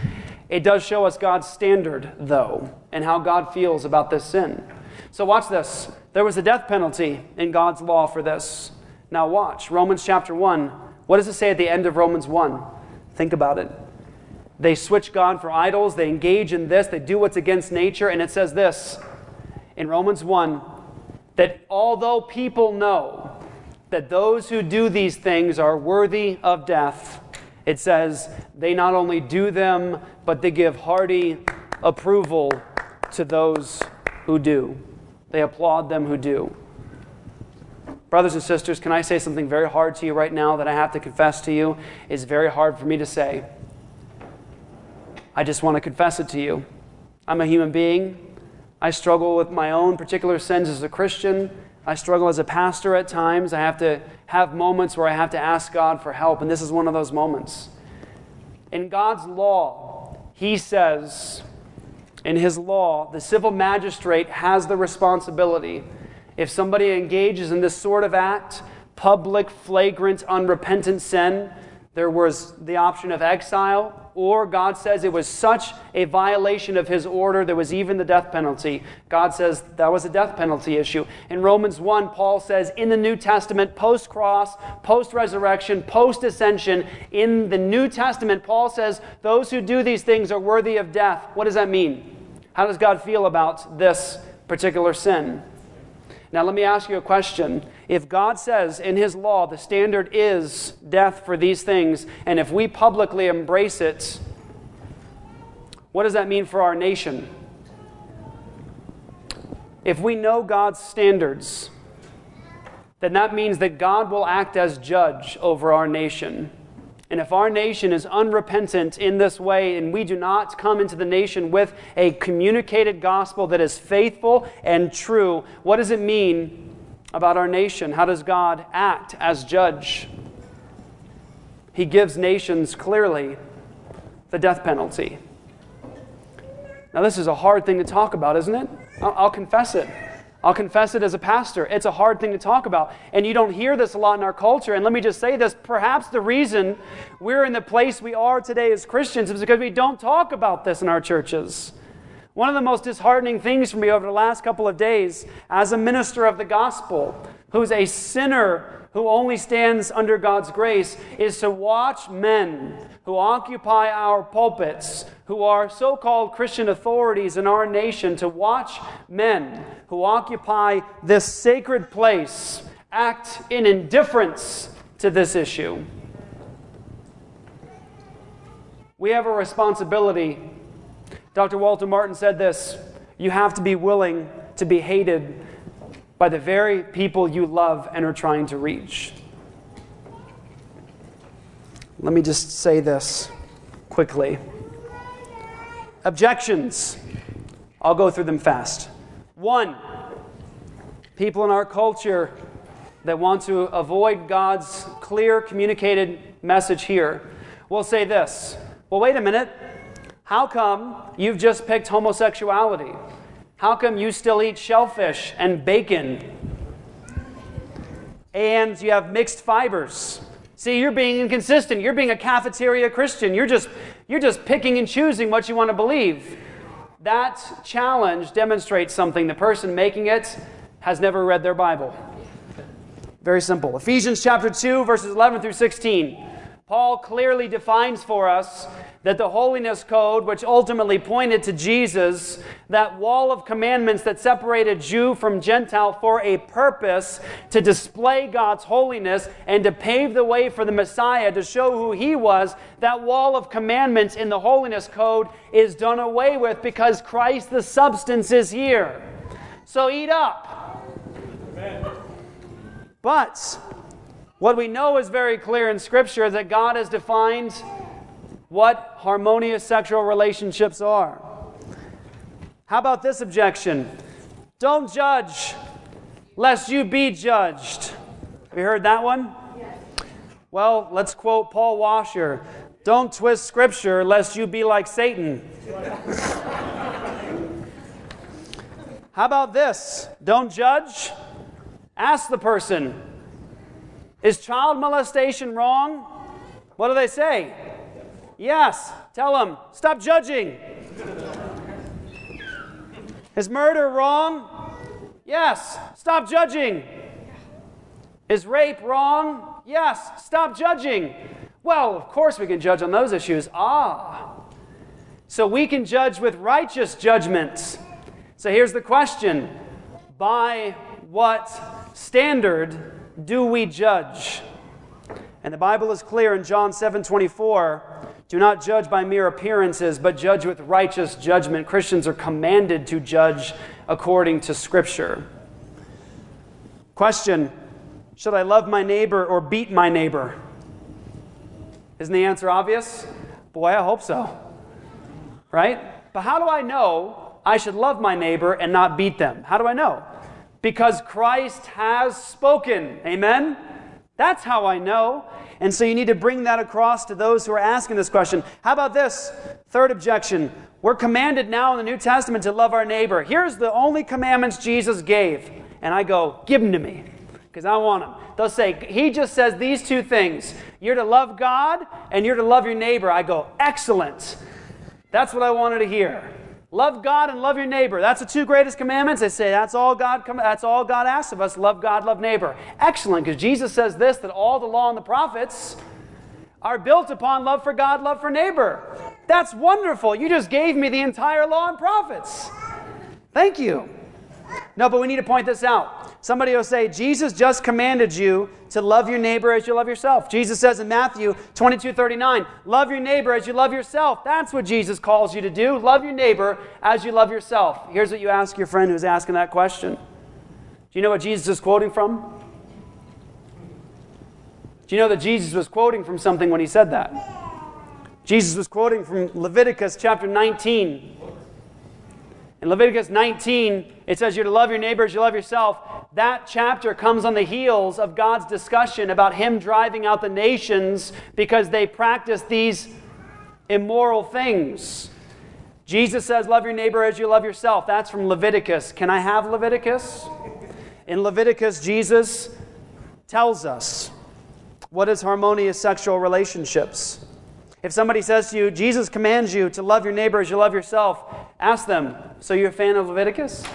It does show us God's standard, though, and how God feels about this sin. So, watch this. There was a death penalty in God's law for this. Now, watch. Romans chapter 1. What does it say at the end of Romans 1? Think about it. They switch God for idols, they engage in this, they do what's against nature, and it says this in Romans 1 that although people know that those who do these things are worthy of death. It says they not only do them, but they give hearty approval to those who do. They applaud them who do. Brothers and sisters, can I say something very hard to you right now that I have to confess to you is very hard for me to say. I just want to confess it to you. I'm a human being. I struggle with my own particular sins as a Christian. I struggle as a pastor at times. I have to have moments where I have to ask God for help, and this is one of those moments. In God's law, He says, in His law, the civil magistrate has the responsibility. If somebody engages in this sort of act, public, flagrant, unrepentant sin, there was the option of exile or God says it was such a violation of his order, there was even the death penalty. God says that was a death penalty issue. In Romans 1, Paul says in the New Testament, post cross, post resurrection, post ascension, in the New Testament, Paul says those who do these things are worthy of death. What does that mean? How does God feel about this particular sin? Now, let me ask you a question. If God says in His law the standard is death for these things, and if we publicly embrace it, what does that mean for our nation? If we know God's standards, then that means that God will act as judge over our nation. And if our nation is unrepentant in this way and we do not come into the nation with a communicated gospel that is faithful and true, what does it mean about our nation? How does God act as judge? He gives nations clearly the death penalty. Now, this is a hard thing to talk about, isn't it? I'll, confess it. I'll confess it as a pastor. It's a hard thing to talk about. And you don't hear this a lot in our culture. And let me just say this perhaps the reason we're in the place we are today as Christians is because we don't talk about this in our churches. One of the most disheartening things for me over the last couple of days as a minister of the gospel, who's a sinner who only stands under God's grace, is to watch men who occupy our pulpits, who are so called Christian authorities in our nation, to watch men who occupy this sacred place act in indifference to this issue. We have a responsibility. Dr. Walter Martin said this you have to be willing to be hated by the very people you love and are trying to reach. Let me just say this quickly. Objections. I'll go through them fast. One, people in our culture that want to avoid God's clear communicated message here will say this Well, wait a minute. How come you've just picked homosexuality? How come you still eat shellfish and bacon? And you have mixed fibers. See, you're being inconsistent. You're being a cafeteria Christian. You're just, you're just picking and choosing what you want to believe. That challenge demonstrates something. The person making it has never read their Bible. Very simple. Ephesians chapter 2, verses 11 through 16. Paul clearly defines for us that the holiness code, which ultimately pointed to Jesus, that wall of commandments that separated Jew from Gentile for a purpose to display God's holiness and to pave the way for the Messiah to show who he was, that wall of commandments in the holiness code is done away with because Christ, the substance, is here. So eat up. Amen. But what we know is very clear in Scripture is that God has defined what harmonious sexual relationships are. How about this objection? Don't judge, lest you be judged. Have you heard that one? Yes. Well, let's quote Paul Washer Don't twist Scripture, lest you be like Satan. How about this? Don't judge. Ask the person Is child molestation wrong? What do they say? Yes. Tell them, stop judging. Is murder wrong? Yes. Stop judging. Is rape wrong? Yes. Stop judging. Well, of course we can judge on those issues. Ah. So we can judge with righteous judgments. So here's the question By what standard do we judge? And the Bible is clear in John 7 24 do not judge by mere appearances, but judge with righteous judgment. Christians are commanded to judge according to Scripture. Question Should I love my neighbor or beat my neighbor? Isn't the answer obvious? Boy, I hope so. Right? But how do I know I should love my neighbor and not beat them? How do I know? Because Christ has spoken. Amen? That's how I know. And so you need to bring that across to those who are asking this question. How about this? Third objection. We're commanded now in the New Testament to love our neighbor. Here's the only commandments Jesus gave. And I go, give them to me because I want them. They'll say, He just says these two things you're to love God and you're to love your neighbor. I go, excellent. That's what I wanted to hear. Love God and love your neighbor. That's the two greatest commandments. They say that's all God that's all God asks of us, love God, love neighbor. Excellent, because Jesus says this that all the law and the prophets are built upon love for God, love for neighbor. That's wonderful. You just gave me the entire law and prophets. Thank you. No, but we need to point this out. Somebody will say, Jesus just commanded you to love your neighbor as you love yourself. Jesus says in Matthew 22 39, love your neighbor as you love yourself. That's what Jesus calls you to do. Love your neighbor as you love yourself. Here's what you ask your friend who's asking that question Do you know what Jesus is quoting from? Do you know that Jesus was quoting from something when he said that? Jesus was quoting from Leviticus chapter 19. In Leviticus 19, it says you're to love your neighbors, you love yourself. That chapter comes on the heels of God's discussion about Him driving out the nations because they practice these immoral things. Jesus says, Love your neighbor as you love yourself. That's from Leviticus. Can I have Leviticus? In Leviticus, Jesus tells us what is harmonious sexual relationships. If somebody says to you, Jesus commands you to love your neighbor as you love yourself, ask them, So you're a fan of Leviticus?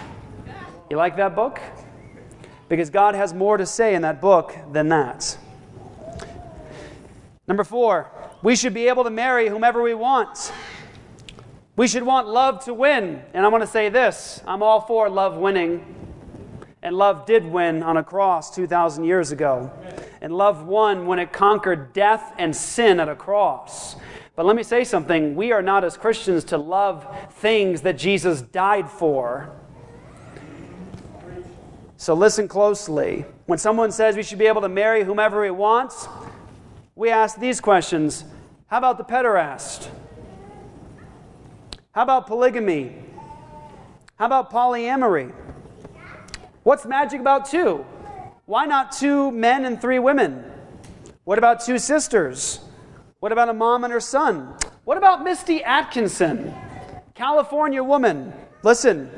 You like that book? Because God has more to say in that book than that. Number four, we should be able to marry whomever we want. We should want love to win. And I want to say this I'm all for love winning. And love did win on a cross 2,000 years ago. And love won when it conquered death and sin at a cross. But let me say something. We are not, as Christians, to love things that Jesus died for. So listen closely. When someone says we should be able to marry whomever we want, we ask these questions How about the pederast? How about polygamy? How about polyamory? What's magic about two? Why not two men and three women? What about two sisters? What about a mom and her son? What about Misty Atkinson, California woman? Listen.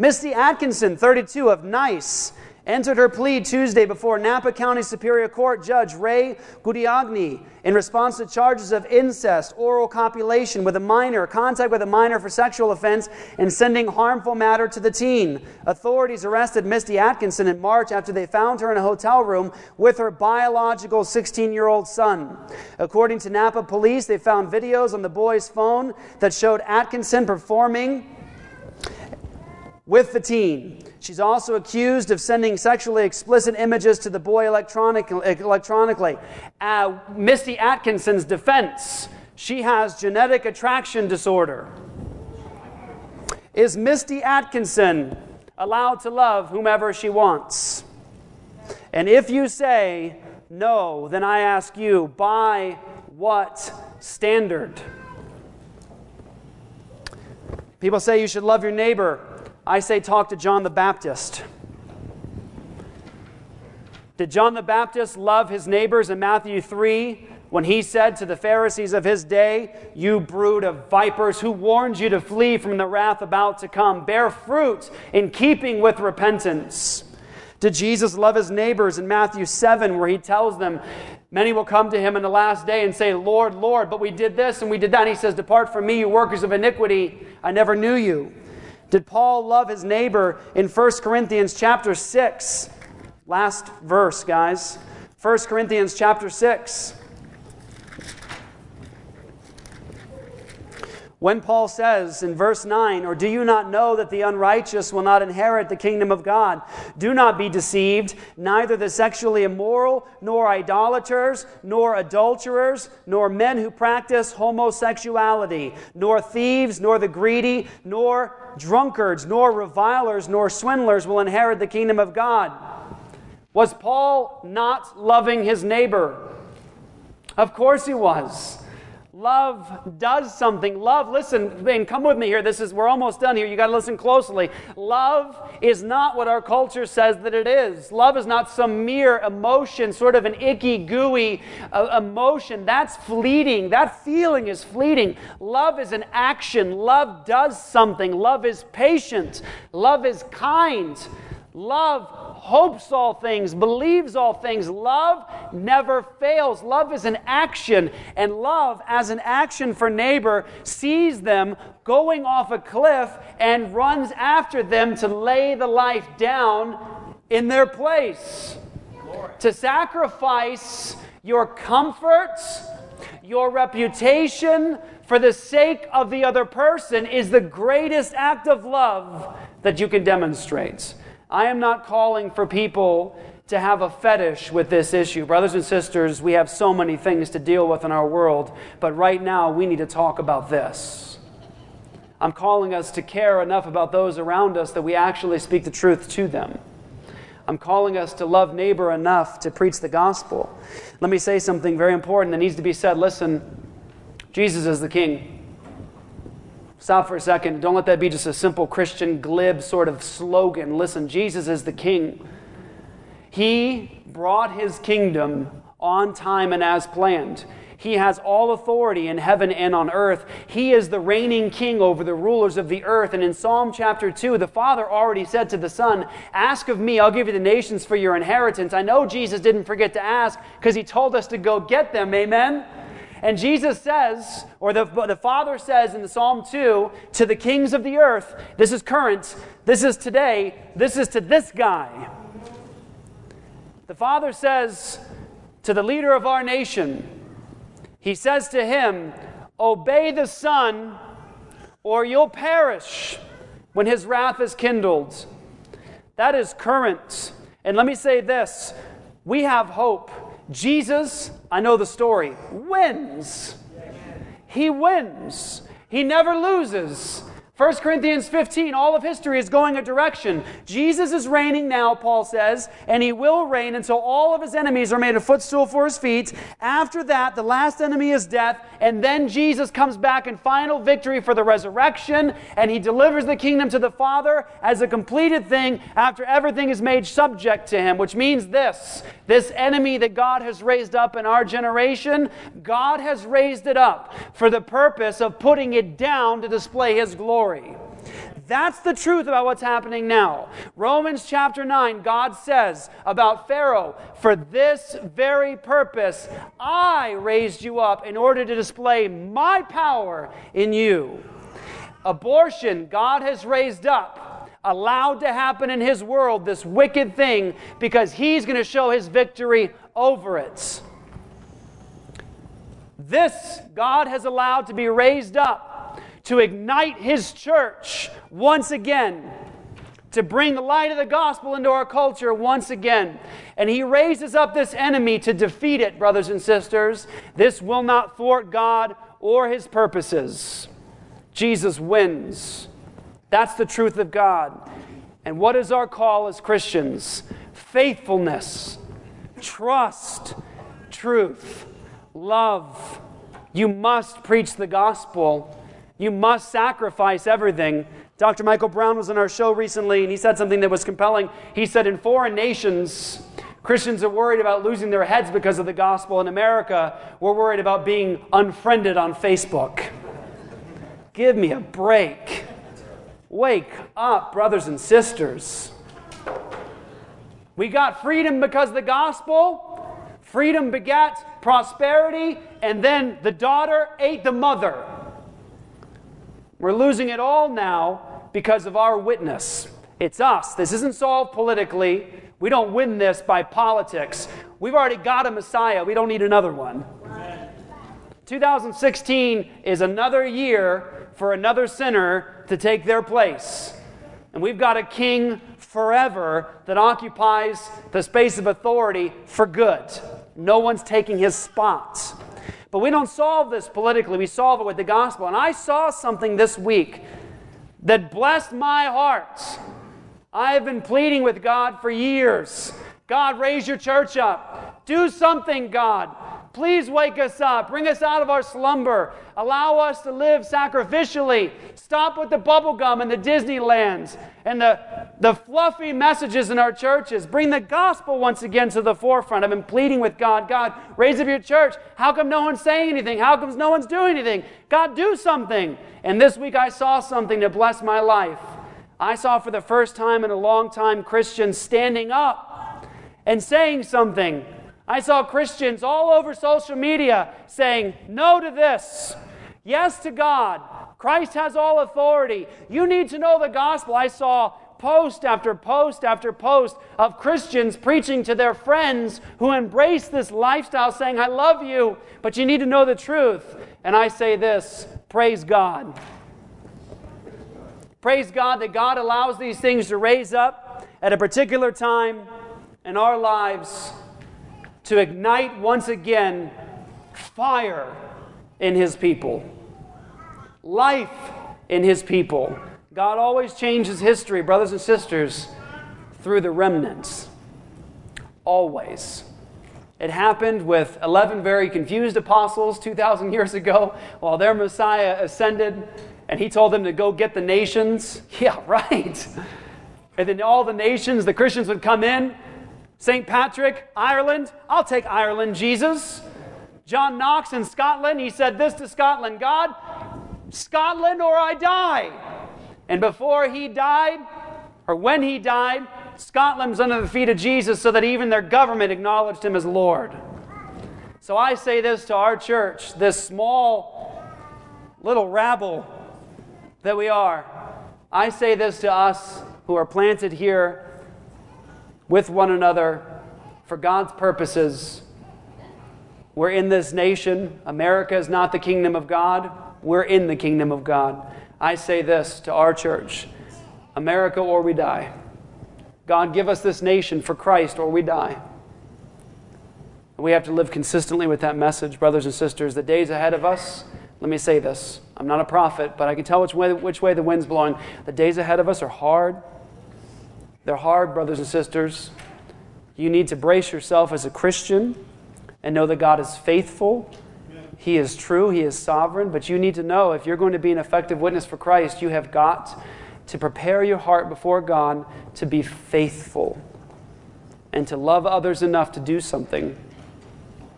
Misty Atkinson, 32, of Nice, entered her plea Tuesday before Napa County Superior Court Judge Ray Guadagni in response to charges of incest, oral copulation with a minor, contact with a minor for sexual offense, and sending harmful matter to the teen. Authorities arrested Misty Atkinson in March after they found her in a hotel room with her biological 16 year old son. According to Napa police, they found videos on the boy's phone that showed Atkinson performing with the teen. She's also accused of sending sexually explicit images to the boy electronic, electronically. Uh, Misty Atkinson's defense she has genetic attraction disorder. Is Misty Atkinson allowed to love whomever she wants? And if you say no, then I ask you, by what standard? People say you should love your neighbor. I say, talk to John the Baptist. Did John the Baptist love his neighbors in Matthew 3 when he said to the Pharisees of his day, You brood of vipers, who warned you to flee from the wrath about to come? Bear fruit in keeping with repentance. Did Jesus love his neighbors in Matthew 7, where he tells them, Many will come to him in the last day and say, Lord, Lord, but we did this and we did that. And he says, Depart from me, you workers of iniquity. I never knew you. Did Paul love his neighbor in 1 Corinthians chapter 6? Last verse, guys. 1 Corinthians chapter 6. When Paul says in verse 9, Or do you not know that the unrighteous will not inherit the kingdom of God? Do not be deceived. Neither the sexually immoral, nor idolaters, nor adulterers, nor men who practice homosexuality, nor thieves, nor the greedy, nor drunkards, nor revilers, nor swindlers will inherit the kingdom of God. Was Paul not loving his neighbor? Of course he was. Love does something. Love, listen, and come with me here. This is we're almost done here. You got to listen closely. Love is not what our culture says that it is. Love is not some mere emotion, sort of an icky, gooey uh, emotion. That's fleeting. That feeling is fleeting. Love is an action. Love does something. Love is patient. Love is kind. Love hopes all things, believes all things. Love never fails. Love is an action, and love, as an action for neighbor, sees them going off a cliff and runs after them to lay the life down in their place. To sacrifice your comfort, your reputation for the sake of the other person is the greatest act of love that you can demonstrate. I am not calling for people to have a fetish with this issue. Brothers and sisters, we have so many things to deal with in our world, but right now we need to talk about this. I'm calling us to care enough about those around us that we actually speak the truth to them. I'm calling us to love neighbor enough to preach the gospel. Let me say something very important that needs to be said. Listen, Jesus is the King. Stop for a second. Don't let that be just a simple Christian, glib sort of slogan. Listen, Jesus is the King. He brought his kingdom on time and as planned. He has all authority in heaven and on earth. He is the reigning king over the rulers of the earth. And in Psalm chapter 2, the Father already said to the Son, Ask of me, I'll give you the nations for your inheritance. I know Jesus didn't forget to ask because he told us to go get them. Amen? And Jesus says, or the, the Father says in the Psalm 2, to the kings of the earth, this is current, this is today, this is to this guy. The Father says to the leader of our nation, He says to him, Obey the Son, or you'll perish when His wrath is kindled. That is current. And let me say this we have hope Jesus, I know the story, wins. He wins. He never loses. 1 Corinthians 15, all of history is going a direction. Jesus is reigning now, Paul says, and he will reign until all of his enemies are made a footstool for his feet. After that, the last enemy is death, and then Jesus comes back in final victory for the resurrection, and he delivers the kingdom to the Father as a completed thing after everything is made subject to him, which means this this enemy that God has raised up in our generation, God has raised it up for the purpose of putting it down to display his glory glory. That's the truth about what's happening now. Romans chapter 9, God says about Pharaoh, For this very purpose I raised you up in order to display my power in you. Abortion, God has raised up, allowed to happen in His world, this wicked thing, because He's going to show His victory over it. This God has allowed to be raised up to ignite his church once again, to bring the light of the gospel into our culture once again. And he raises up this enemy to defeat it, brothers and sisters. This will not thwart God or his purposes. Jesus wins. That's the truth of God. And what is our call as Christians? Faithfulness, trust, truth, love. You must preach the gospel. You must sacrifice everything. Dr. Michael Brown was on our show recently, and he said something that was compelling. He said, In foreign nations, Christians are worried about losing their heads because of the gospel. In America, we're worried about being unfriended on Facebook. Give me a break. Wake up, brothers and sisters. We got freedom because of the gospel. Freedom begat prosperity, and then the daughter ate the mother. We're losing it all now because of our witness. It's us. This isn't solved politically. We don't win this by politics. We've already got a Messiah. We don't need another one. 2016 is another year for another sinner to take their place. And we've got a king forever that occupies the space of authority for good. No one's taking his spot. But we don't solve this politically, we solve it with the gospel. And I saw something this week that blessed my heart. I have been pleading with God for years God, raise your church up. Do something, God. Please wake us up. Bring us out of our slumber. Allow us to live sacrificially. Stop with the bubblegum and the Disneylands and the, the fluffy messages in our churches. Bring the gospel once again to the forefront. I've been pleading with God God, raise up your church. How come no one's saying anything? How come no one's doing anything? God, do something. And this week I saw something to bless my life. I saw for the first time in a long time Christians standing up and saying something. I saw Christians all over social media saying no to this, yes to God. Christ has all authority. You need to know the gospel. I saw post after post after post of Christians preaching to their friends who embrace this lifestyle, saying, I love you, but you need to know the truth. And I say this praise God. Praise God that God allows these things to raise up at a particular time in our lives to ignite once again fire in his people, life in his people. God always changes history, brothers and sisters, through the remnants. Always. It happened with 11 very confused apostles 2,000 years ago while their Messiah ascended and he told them to go get the nations. Yeah, right. And then all the nations, the Christians would come in St. Patrick, Ireland, I'll take Ireland, Jesus. John Knox in Scotland, he said this to Scotland God, Scotland or I die. And before he died, or when he died, Scotland was under the feet of Jesus so that even their government acknowledged him as Lord. So I say this to our church, this small little rabble that we are. I say this to us who are planted here with one another for God's purposes. We're in this nation. America is not the kingdom of God. We're in the kingdom of God. I say this to our church America or we die. God, give us this nation for Christ or we die. We have to live consistently with that message, brothers and sisters. The days ahead of us, let me say this I'm not a prophet, but I can tell which way, which way the wind's blowing. The days ahead of us are hard. They're hard, brothers and sisters. You need to brace yourself as a Christian and know that God is faithful. He is true, He is sovereign, but you need to know if you're going to be an effective witness for Christ, you have got to prepare your heart before God to be faithful and to love others enough to do something.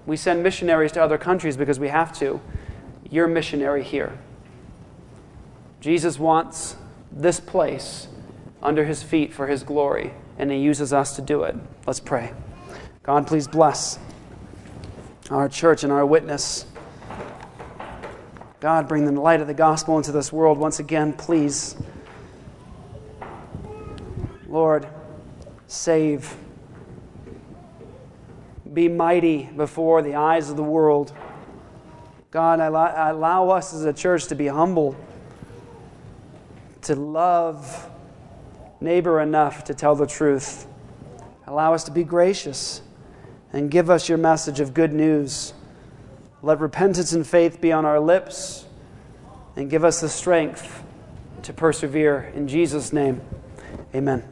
We send missionaries to other countries because we have to. You're missionary here. Jesus wants this place under his feet for his glory, and he uses us to do it. Let's pray. God, please bless our church and our witness. God, bring the light of the gospel into this world once again, please. Lord, save. Be mighty before the eyes of the world. God, allow us as a church to be humble to love neighbor enough to tell the truth. Allow us to be gracious and give us your message of good news. Let repentance and faith be on our lips and give us the strength to persevere. In Jesus' name, amen.